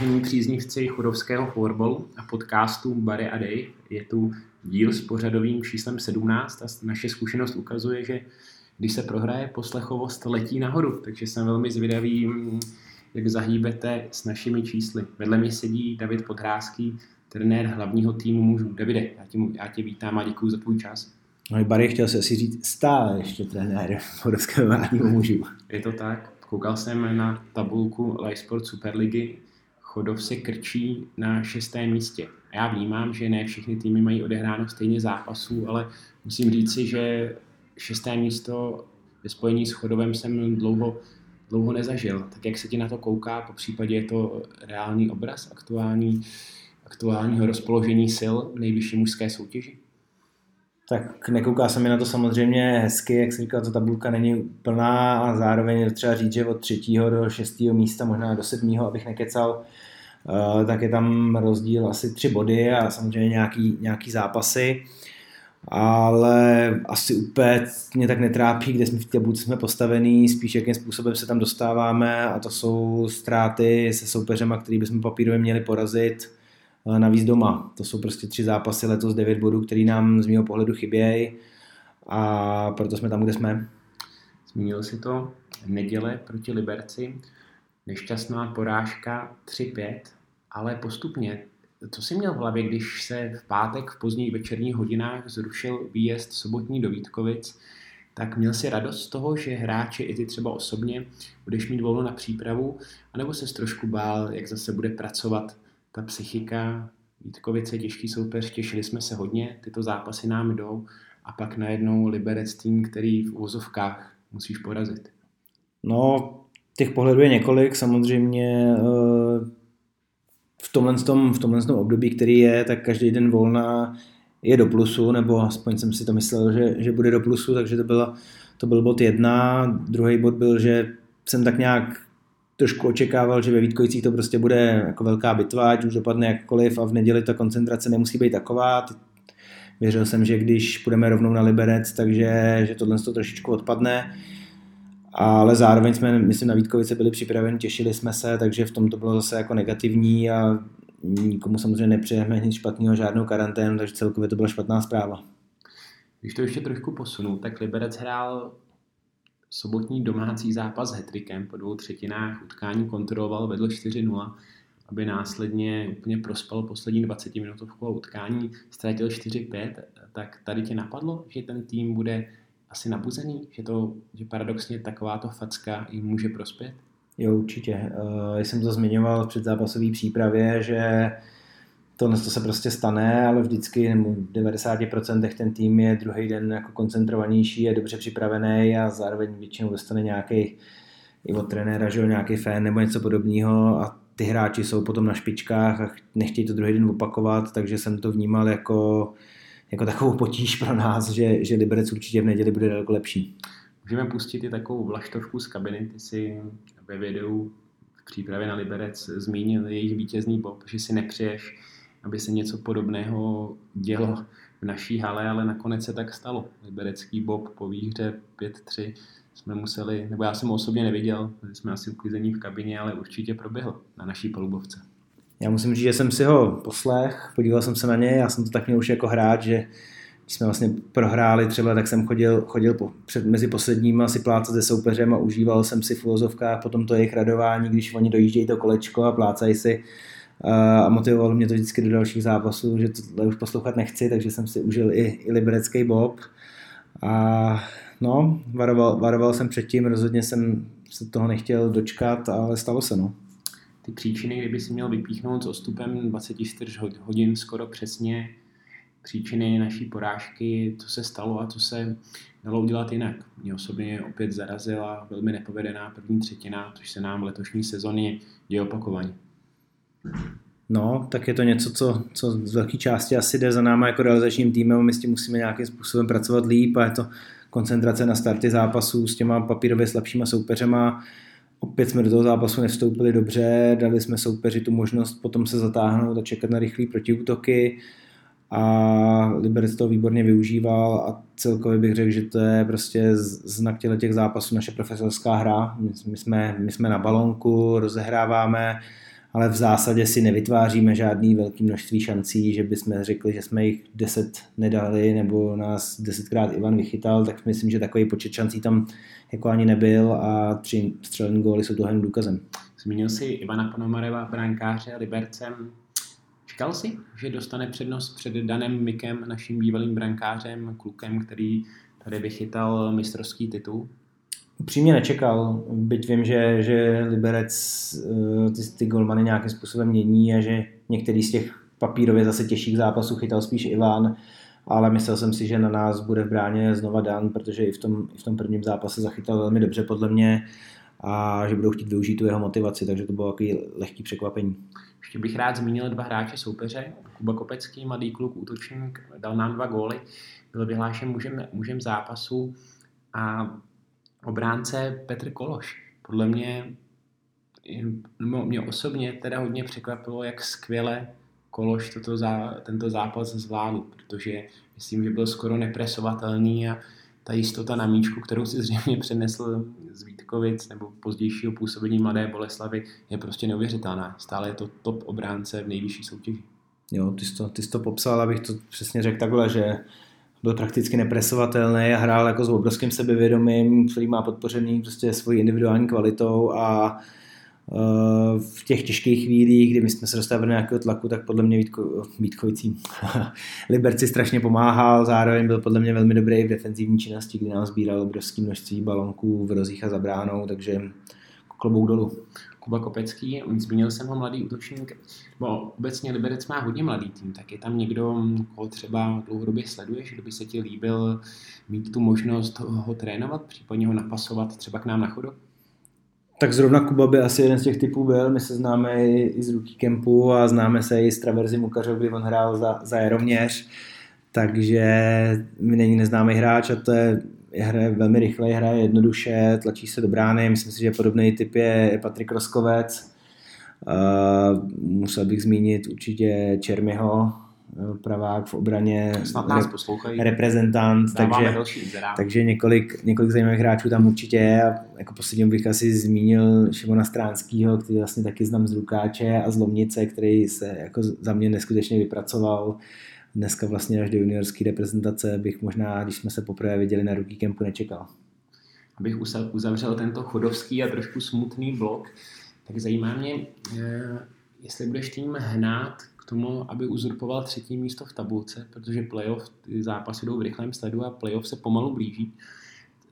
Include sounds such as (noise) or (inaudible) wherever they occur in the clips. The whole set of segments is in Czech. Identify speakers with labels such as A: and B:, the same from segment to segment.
A: Vážení příznivci chudovského florbalu a podcastu Barry a Dave, je tu díl s pořadovým číslem 17 a naše zkušenost ukazuje, že když se prohraje, poslechovost letí nahoru, takže jsem velmi zvědavý, jak zahýbete s našimi čísly. Vedle mě sedí David Podhrázký, trenér hlavního týmu mužů. Davide, já tě, já tě vítám a děkuji za tvůj čas.
B: No i Barry chtěl se asi říct stále ještě trenér chudovského hlavního mužů.
A: Je to tak. Koukal jsem na tabulku Live Sport Superligy Chodov se krčí na šestém místě. A já vnímám, že ne všechny týmy mají odehráno stejně zápasů, ale musím říct si, že šesté místo ve spojení s Chodovem jsem dlouho, dlouho nezažil. Tak jak se ti na to kouká, po případě je to reálný obraz aktuální, aktuálního rozpoložení sil v nejvyšší mužské soutěži?
B: Tak nekouká se mi na to samozřejmě hezky, jak jsem říkal, ta tabulka není plná a zároveň je třeba říct, že od třetího do šestého místa, možná do sedmého, abych nekecal, eh, tak je tam rozdíl asi tři body a samozřejmě nějaký, nějaký zápasy. Ale asi úplně mě tak netrápí, kde jsme v té jsme postavený, spíš jakým způsobem se tam dostáváme a to jsou ztráty se soupeřema, který bychom papírově měli porazit navíc doma. To jsou prostě tři zápasy letos, devět bodů, který nám z mého pohledu chybějí a proto jsme tam, kde jsme.
A: Zmínil si to neděle proti Liberci, nešťastná porážka 3-5, ale postupně. Co jsi měl v hlavě, když se v pátek v pozdních večerních hodinách zrušil výjezd sobotní do Vítkovic, tak měl si radost z toho, že hráči i ty třeba osobně budeš mít volno na přípravu, anebo se trošku bál, jak zase bude pracovat ta psychika, Vítkovice, těžký soupeř, těšili jsme se hodně, tyto zápasy nám jdou a pak najednou Liberec tým, který v úzovkách musíš porazit.
B: No, těch pohledů je několik, samozřejmě eh, v tomhle, tom, v tomhle tom období, který je, tak každý den volna je do plusu, nebo aspoň jsem si to myslel, že, že bude do plusu, takže to, bylo, to byl bod jedna. Druhý bod byl, že jsem tak nějak trošku očekával, že ve Vítkovicích to prostě bude jako velká bitva, ať už dopadne jakkoliv a v neděli ta koncentrace nemusí být taková. Věřil jsem, že když půjdeme rovnou na Liberec, takže že tohle to trošičku odpadne. Ale zároveň jsme, myslím, na Vítkovice byli připraveni, těšili jsme se, takže v tom to bylo zase jako negativní a nikomu samozřejmě nepřejeme nic špatného, žádnou karanténu, takže celkově to byla špatná zpráva.
A: Když to ještě trošku posunu, tak Liberec hrál sobotní domácí zápas s Hetrikem po dvou třetinách utkání kontroloval, vedl 4-0, aby následně úplně prospal poslední 20 minutovku a utkání ztratil 4-5, tak tady tě napadlo, že ten tým bude asi nabuzený, že, to, že paradoxně takováto facka jim může prospět?
B: Jo, určitě. Já jsem to zmiňoval v předzápasové přípravě, že to, to se prostě stane, ale vždycky nebo v 90% ten tým je druhý den jako koncentrovanější, je dobře připravený a zároveň většinou dostane nějaký i od trenéra, že nějaký fan nebo něco podobného a ty hráči jsou potom na špičkách a nechtějí to druhý den opakovat, takže jsem to vnímal jako, jako takovou potíž pro nás, že, že Liberec určitě v neděli bude daleko lepší.
A: Můžeme pustit i takovou vlaštovku z kabiny, ty si ve videu v přípravě na Liberec zmínil jejich vítězný bob, že si nepřeješ aby se něco podobného dělo v naší hale, ale nakonec se tak stalo. Liberecký Bob po výhře 5-3 jsme museli, nebo já jsem ho osobně neviděl, jsme asi uklizení v kabině, ale určitě proběhl na naší palubovce.
B: Já musím říct, že jsem si ho poslech, podíval jsem se na něj, já jsem to tak měl už jako hrát, že když jsme vlastně prohráli třeba, tak jsem chodil, chodil po, před, mezi posledníma si plácat se soupeřem a užíval jsem si v potom to jejich radování, když oni dojíždějí to kolečko a plácají si a motivovalo mě to vždycky do dalších zápasů, že to už poslouchat nechci, takže jsem si užil i, i liberecký bob. A no, varoval, varoval jsem předtím, rozhodně jsem se toho nechtěl dočkat, ale stalo se no.
A: Ty příčiny, kdyby si měl vypíchnout s odstupem 24 hodin skoro přesně příčiny naší porážky, co se stalo a co se dalo udělat jinak. Mě osobně opět zarazila velmi nepovedená první třetina, což se nám v letošní sezóně děje opakovaně.
B: No, tak je to něco, co, co z velké části asi jde za náma jako realizačním týmem, my s tím musíme nějakým způsobem pracovat líp a je to koncentrace na starty zápasů s těma papírově slabšíma soupeřema. Opět jsme do toho zápasu nevstoupili dobře, dali jsme soupeři tu možnost potom se zatáhnout a čekat na rychlé protiútoky a Liberec to výborně využíval a celkově bych řekl, že to je prostě znak těle těch zápasů naše profesorská hra. My, jsme, my jsme na balonku, rozehráváme, ale v zásadě si nevytváříme žádný velký množství šancí, že bychom řekli, že jsme jich deset nedali nebo nás desetkrát Ivan vychytal, tak myslím, že takový počet šancí tam jako ani nebyl a tři střelené góly jsou toho důkazem.
A: Zmínil si Ivana Ponomareva, brankáře Libercem. Čekal si, že dostane přednost před Danem Mikem, naším bývalým brankářem, klukem, který tady vychytal mistrovský titul?
B: Upřímně nečekal, byť vím, že, že Liberec eh, ty, ty golmany nějakým způsobem mění a že některý z těch papírově zase těžších zápasů chytal spíš Ivan, ale myslel jsem si, že na nás bude v bráně znova Dan, protože i v tom, i v tom prvním zápase zachytal velmi dobře podle mě a že budou chtít využít tu jeho motivaci, takže to bylo takový lehký překvapení.
A: Ještě bych rád zmínil dva hráče soupeře. Kuba Kopecký, mladý kluk, útočník, dal nám dva góly. Byl vyhlášen mužem, mužem zápasu a obránce Petr Kološ. Podle mě, no, mě osobně teda hodně překvapilo, jak skvěle Kološ toto zá, tento zápas zvládl, protože myslím, že byl skoro nepresovatelný a ta jistota na míčku, kterou si zřejmě přenesl z Vítkovic nebo pozdějšího působení Mladé Boleslavy, je prostě neuvěřitelná. Stále je to top obránce v nejvyšší soutěži.
B: Jo, ty jsi to, ty jsi to popsal, abych to přesně řekl takhle, že byl prakticky nepresovatelný a hrál jako s obrovským sebevědomím, který má podpořený prostě svojí individuální kvalitou a eh, v těch těžkých chvílích, kdy my jsme se dostali do nějakého tlaku, tak podle mě Vítko, Vítkovicí (laughs) Liberci strašně pomáhal, zároveň byl podle mě velmi dobrý v defenzivní činnosti, kdy nám sbíral obrovské množství balonků v rozích a za bránou, takže klobouk dolů.
A: Kuba Kopecký, zmínil jsem ho mladý útočník, bo obecně Liberec má hodně mladý tým, tak je tam někdo, koho třeba dlouhodobě sleduješ, kdo by se ti líbil mít tu možnost ho trénovat, případně ho napasovat třeba k nám na chodu?
B: Tak zrovna Kuba by asi jeden z těch typů byl. My se známe i z Rookie Campu a známe se i z Traverzy Mukařov, kdy on hrál za, za Jaroměř. Takže mi není neznámý hráč a to je hraje velmi rychle, hraje jednoduše, tlačí se do brány. Myslím si, že podobný typ je Patrik Roskovec. Uh, musel bych zmínit určitě Čermiho, pravák v obraně,
A: Snad nás poslouchají.
B: reprezentant, takže, takže několik, několik zajímavých hráčů tam určitě je a jako poslední bych asi zmínil Šimona Stránskýho, který vlastně taky znám z Lukáče a z Lomnice, který se jako za mě neskutečně vypracoval dneska vlastně až do juniorské reprezentace bych možná, když jsme se poprvé viděli na rookie campu, nečekal.
A: Abych uzavřel tento chodovský a trošku smutný blok, tak zajímá mě, eh, jestli budeš tím hnát k tomu, aby uzurpoval třetí místo v tabulce, protože playoff, ty zápasy jdou v rychlém sledu a playoff se pomalu blíží.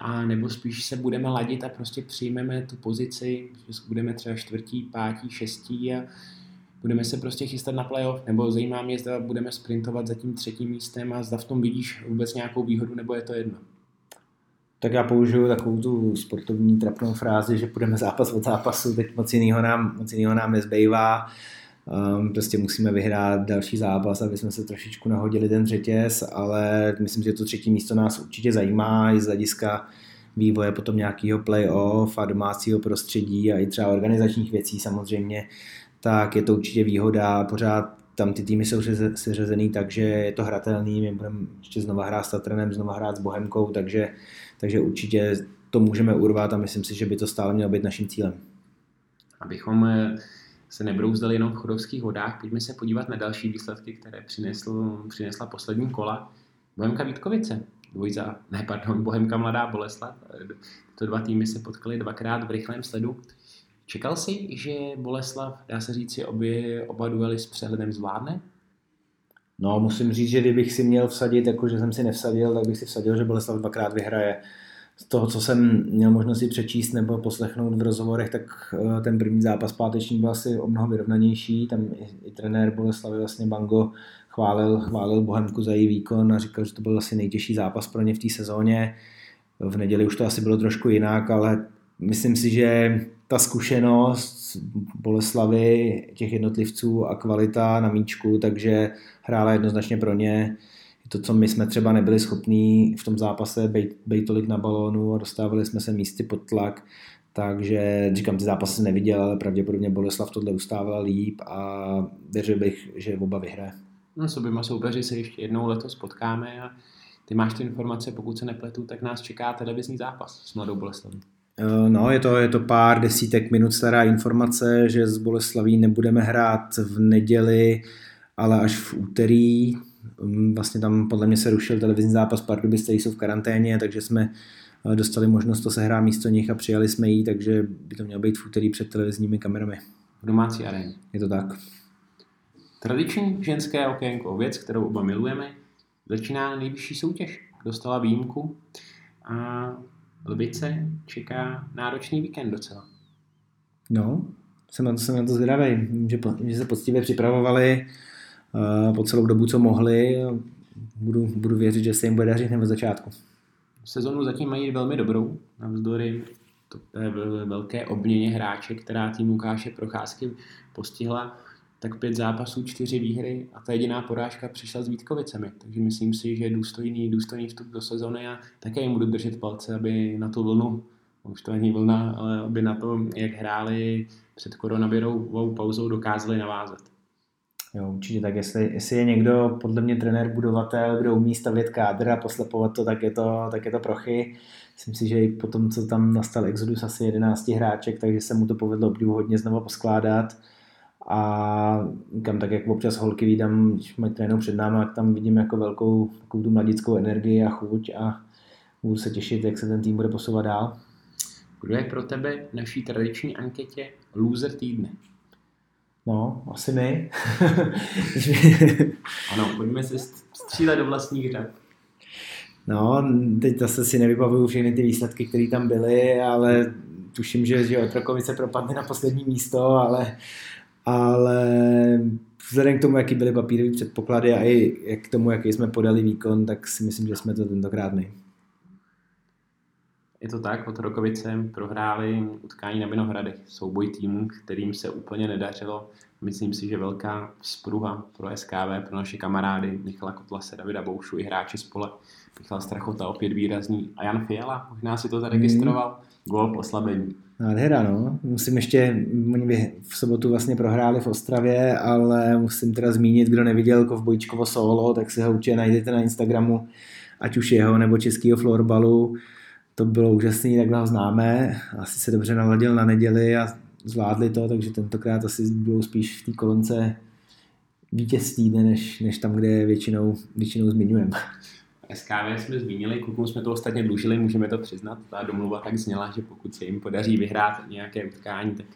A: A nebo spíš se budeme ladit a prostě přijmeme tu pozici, že budeme třeba čtvrtí, pátí, šestí a budeme se prostě chystat na playoff, nebo zajímá mě, zda budeme sprintovat za tím třetím místem a zda v tom vidíš vůbec nějakou výhodu, nebo je to jedno?
B: Tak já použiju takovou tu sportovní trapnou frázi, že půjdeme zápas od zápasu, teď moc jiného nám, moc jinýho nám nezbývá. Um, prostě musíme vyhrát další zápas, aby jsme se trošičku nahodili ten řetěz, ale myslím, že to třetí místo nás určitě zajímá i z hlediska vývoje potom nějakého playoff a domácího prostředí a i třeba organizačních věcí samozřejmě tak je to určitě výhoda. Pořád tam ty týmy jsou seřazený, takže je to hratelný. My budeme ještě znova hrát s Tatranem, znova hrát s Bohemkou, takže, takže určitě to můžeme urvat a myslím si, že by to stále mělo být naším cílem.
A: Abychom eh, se nebrouzdali jenom v chodovských vodách, pojďme se podívat na další výsledky, které přinesl, přinesla poslední kola. Bohemka Vítkovice, dvojza, ne pardon, Bohemka Mladá Boleslav. Tyto dva týmy se potkali dvakrát v rychlém sledu. Čekal jsi, že Boleslav, dá se říct, že obě, oba duely s přehledem zvládne?
B: No, musím říct, že kdybych si měl vsadit, jako že jsem si nevsadil, tak bych si vsadil, že Boleslav dvakrát vyhraje. Z toho, co jsem měl možnost si přečíst nebo poslechnout v rozhovorech, tak eh, ten první zápas páteční byl asi o mnoho vyrovnanější. Tam i, i trenér Boleslavy vlastně Bango chválil, chválil Bohemku za její výkon a říkal, že to byl asi nejtěžší zápas pro ně v té sezóně. V neděli už to asi bylo trošku jinak, ale myslím si, že ta zkušenost Boleslavy, těch jednotlivců a kvalita na míčku, takže hrála jednoznačně pro ně. To, co my jsme třeba nebyli schopní v tom zápase být, tolik na balónu a dostávali jsme se místy pod tlak, takže říkám, ty zápasy neviděl, ale pravděpodobně Boleslav tohle ustávala líp a věřil bych, že oba vyhraje.
A: No s oběma soupeři se ještě jednou letos potkáme a ty máš ty informace, pokud se nepletu, tak nás čeká televizní zápas s Mladou Boleslaví.
B: Eh, no, je to, je to pár desítek minut stará informace, že z Boleslaví nebudeme hrát v neděli, ale až v úterý. Mm, vlastně tam podle mě se rušil televizní zápas Pardubic, kteří jsou v karanténě, takže jsme eh, dostali možnost to sehrát místo nich a přijali jsme ji, takže by to mělo být v úterý před televizními kamerami.
A: V domácí aréně.
B: Je to tak.
A: Tradiční ženské okénko, věc, kterou oba milujeme, začíná nejvyšší soutěž. Dostala výjimku a Lbice čeká náročný víkend docela.
B: No, jsem na to, jsem na to zvědavý, že, že se poctivě připravovali uh, po celou dobu, co mohli. Budu, budu věřit, že se jim bude dařit hned začátku.
A: Sezonu zatím mají velmi dobrou, navzdory to je velké obměně hráče, která tým Lukáše Procházky postihla tak pět zápasů, čtyři výhry a ta jediná porážka přišla s Vítkovicemi. Takže myslím si, že důstojný, důstojný vstup do sezóny a také jim budu držet palce, aby na tu vlnu, už to není vlna, ale aby na to, jak hráli před koronavirovou pauzou, dokázali navázat.
B: Jo, určitě tak, jestli, jestli je někdo, podle mě trenér, budovatel, kdo umí stavět kádr a poslepovat to, tak je to, tak je to prochy. Myslím si, že i po tom, co tam nastal exodus asi 11 hráček, takže se mu to povedlo obdivu hodně znova poskládat a kam tak jak občas holky vídám, když mají trénou před námi, tak tam vidím jako velkou takovou tu mladickou energii a chuť a budu se těšit, jak se ten tým bude posouvat dál.
A: Kdo je pro tebe v naší tradiční anketě loser týdne?
B: No, asi my. (laughs)
A: ano, pojďme se střílet do vlastních řad.
B: No, teď zase si nevybavuju všechny ty výsledky, které tam byly, ale tuším, že, že Otrokovice propadly na poslední místo, ale ale vzhledem k tomu, jaký byly papírové předpoklady a i k tomu, jaký jsme podali výkon, tak si myslím, že jsme to tentokrát my.
A: Je to tak, od Rokovice prohráli utkání na Vinohradech, souboj týmů, kterým se úplně nedařilo. Myslím si, že velká spruha pro SKV, pro naše kamarády Michala Kotlase, Davida Boušu i hráči spole. Michal Strachota opět výrazný a Jan Fiala, možná si to zaregistroval, mm. gol po oslabení.
B: Nádhera, no. Musím ještě, oni v sobotu vlastně prohráli v Ostravě, ale musím teda zmínit, kdo neviděl Kovbojčkovo solo, tak si ho určitě najdete na Instagramu, ať už jeho nebo českého florbalu. To bylo úžasné, tak ho známe. Asi se dobře naladil na neděli a zvládli to, takže tentokrát asi bylo spíš v té kolonce vítězství, než, než tam, kde většinou, většinou zmiňujeme.
A: SKV jsme zmínili, klukům jsme to ostatně dlužili, můžeme to přiznat. Ta domluva tak zněla, že pokud se jim podaří vyhrát nějaké utkání, tak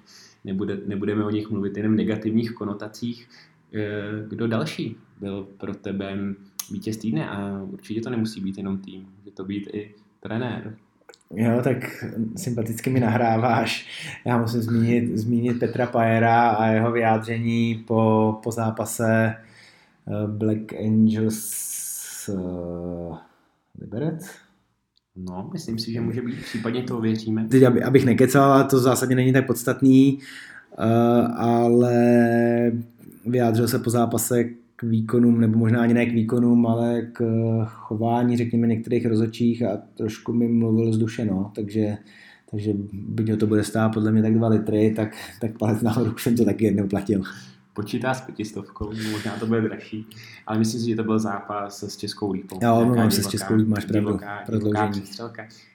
A: nebude, nebudeme o nich mluvit jenom v negativních konotacích. Eh, kdo další byl pro tebe vítěz týdne a určitě to nemusí být jenom tým, může to být i trenér.
B: Jo, tak sympaticky mi nahráváš. Já musím zmínit, zmínit Petra Pajera a jeho vyjádření po, po zápase eh, Black Angels Liberec?
A: No, myslím si, že může být, případně to věříme.
B: Teď, aby, abych nekecal, to zásadně není tak podstatný, uh, ale vyjádřil se po zápase k výkonům, nebo možná ani ne k výkonům, ale k chování, řekněme, některých rozočích a trošku mi mluvil z duše, no, takže takže byť to bude stát podle mě tak dva litry, tak, tak palec nahoru jsem to taky jednou platil
A: počítá s pětistovkou, možná to bude dražší, ale myslím si, že to byl zápas s Českou lípou.
B: Jo, mám se s Českou lípou, máš pravdu, prodloužení.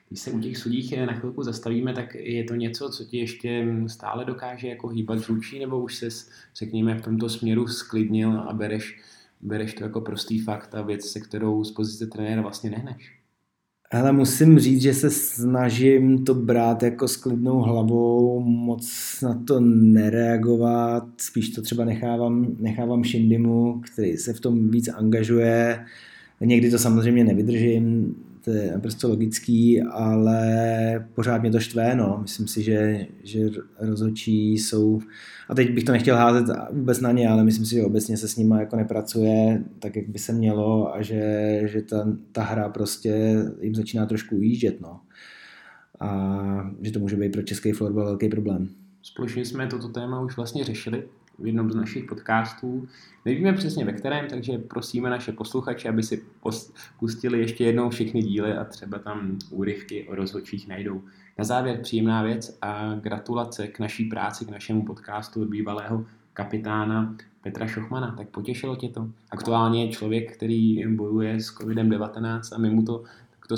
A: Když se u těch sudích na chvilku zastavíme, tak je to něco, co ti ještě stále dokáže jako hýbat žlučí, nebo už se, řekněme, v tomto směru sklidnil a bereš, bereš to jako prostý fakt a věc, se kterou z pozice trenéra vlastně nehneš?
B: Ale musím říct, že se snažím to brát jako s klidnou hlavou, moc na to nereagovat, spíš to třeba nechávám, nechávám Shindimu, který se v tom víc angažuje. Někdy to samozřejmě nevydržím, to je naprosto logický, ale pořád mě to štve, no. Myslím si, že, že rozhodčí jsou, a teď bych to nechtěl házet vůbec na ně, ale myslím si, že obecně se s nimi jako nepracuje tak, jak by se mělo a že, že ta, ta hra prostě jim začíná trošku ujíždět, no. A že to může být pro český florbal velký problém.
A: Společně jsme toto téma už vlastně řešili v jednom z našich podcastů. Nevíme přesně ve kterém, takže prosíme naše posluchače, aby si pustili ještě jednou všechny díly a třeba tam úryvky o rozhodčích najdou. Na závěr příjemná věc a gratulace k naší práci, k našemu podcastu od bývalého kapitána Petra Šochmana. Tak potěšilo tě to? Aktuálně je člověk, který bojuje s COVID-19 a my mu to takto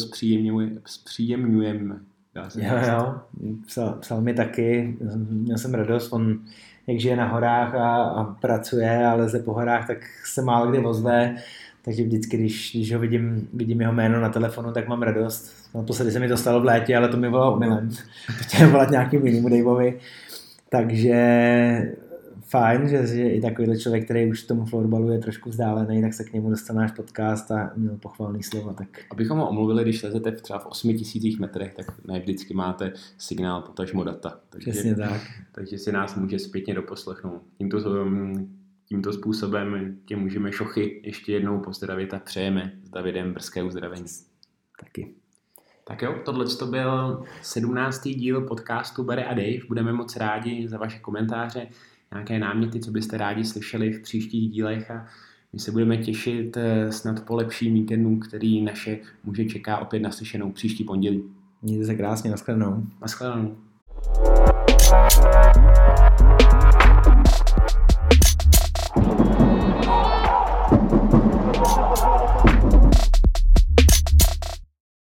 A: zpříjemňujeme.
B: Jo, jo, psal, psal mi taky, měl jsem radost, on jak žije na horách a, a pracuje a leze po horách, tak se málo kdy ozve, takže vždycky, když, když ho vidím, vidím jeho jméno na telefonu, tak mám radost. Naposledy se mi to stalo v létě, ale to mi bylo omylem. (laughs) Chtěl volat nějakým jinému Daveovi. Takže fajn, že, že i takovýhle člověk, který už tomu florbalu je trošku vzdálený, tak se k němu dostane náš podcast a měl pochvalný slova. Tak...
A: Abychom ho omluvili, když lezete v třeba v 8000 metrech, tak ne vždycky máte signál, potažmo data.
B: Takže, Přesně tak.
A: Takže si nás může zpětně doposlechnout. Tímto, um, tímto způsobem tě můžeme šochy ještě jednou pozdravit a přejeme s Davidem brzké uzdravení.
B: Taky.
A: Tak jo, tohle to byl 17. díl podcastu Bere a Dave. Budeme moc rádi za vaše komentáře nějaké náměty, co byste rádi slyšeli v příštích dílech a my se budeme těšit eh, snad po lepším víkendu, který naše muže čeká opět naslyšenou příští pondělí.
B: Mějte se krásně, nashledanou.
A: Nashledanou.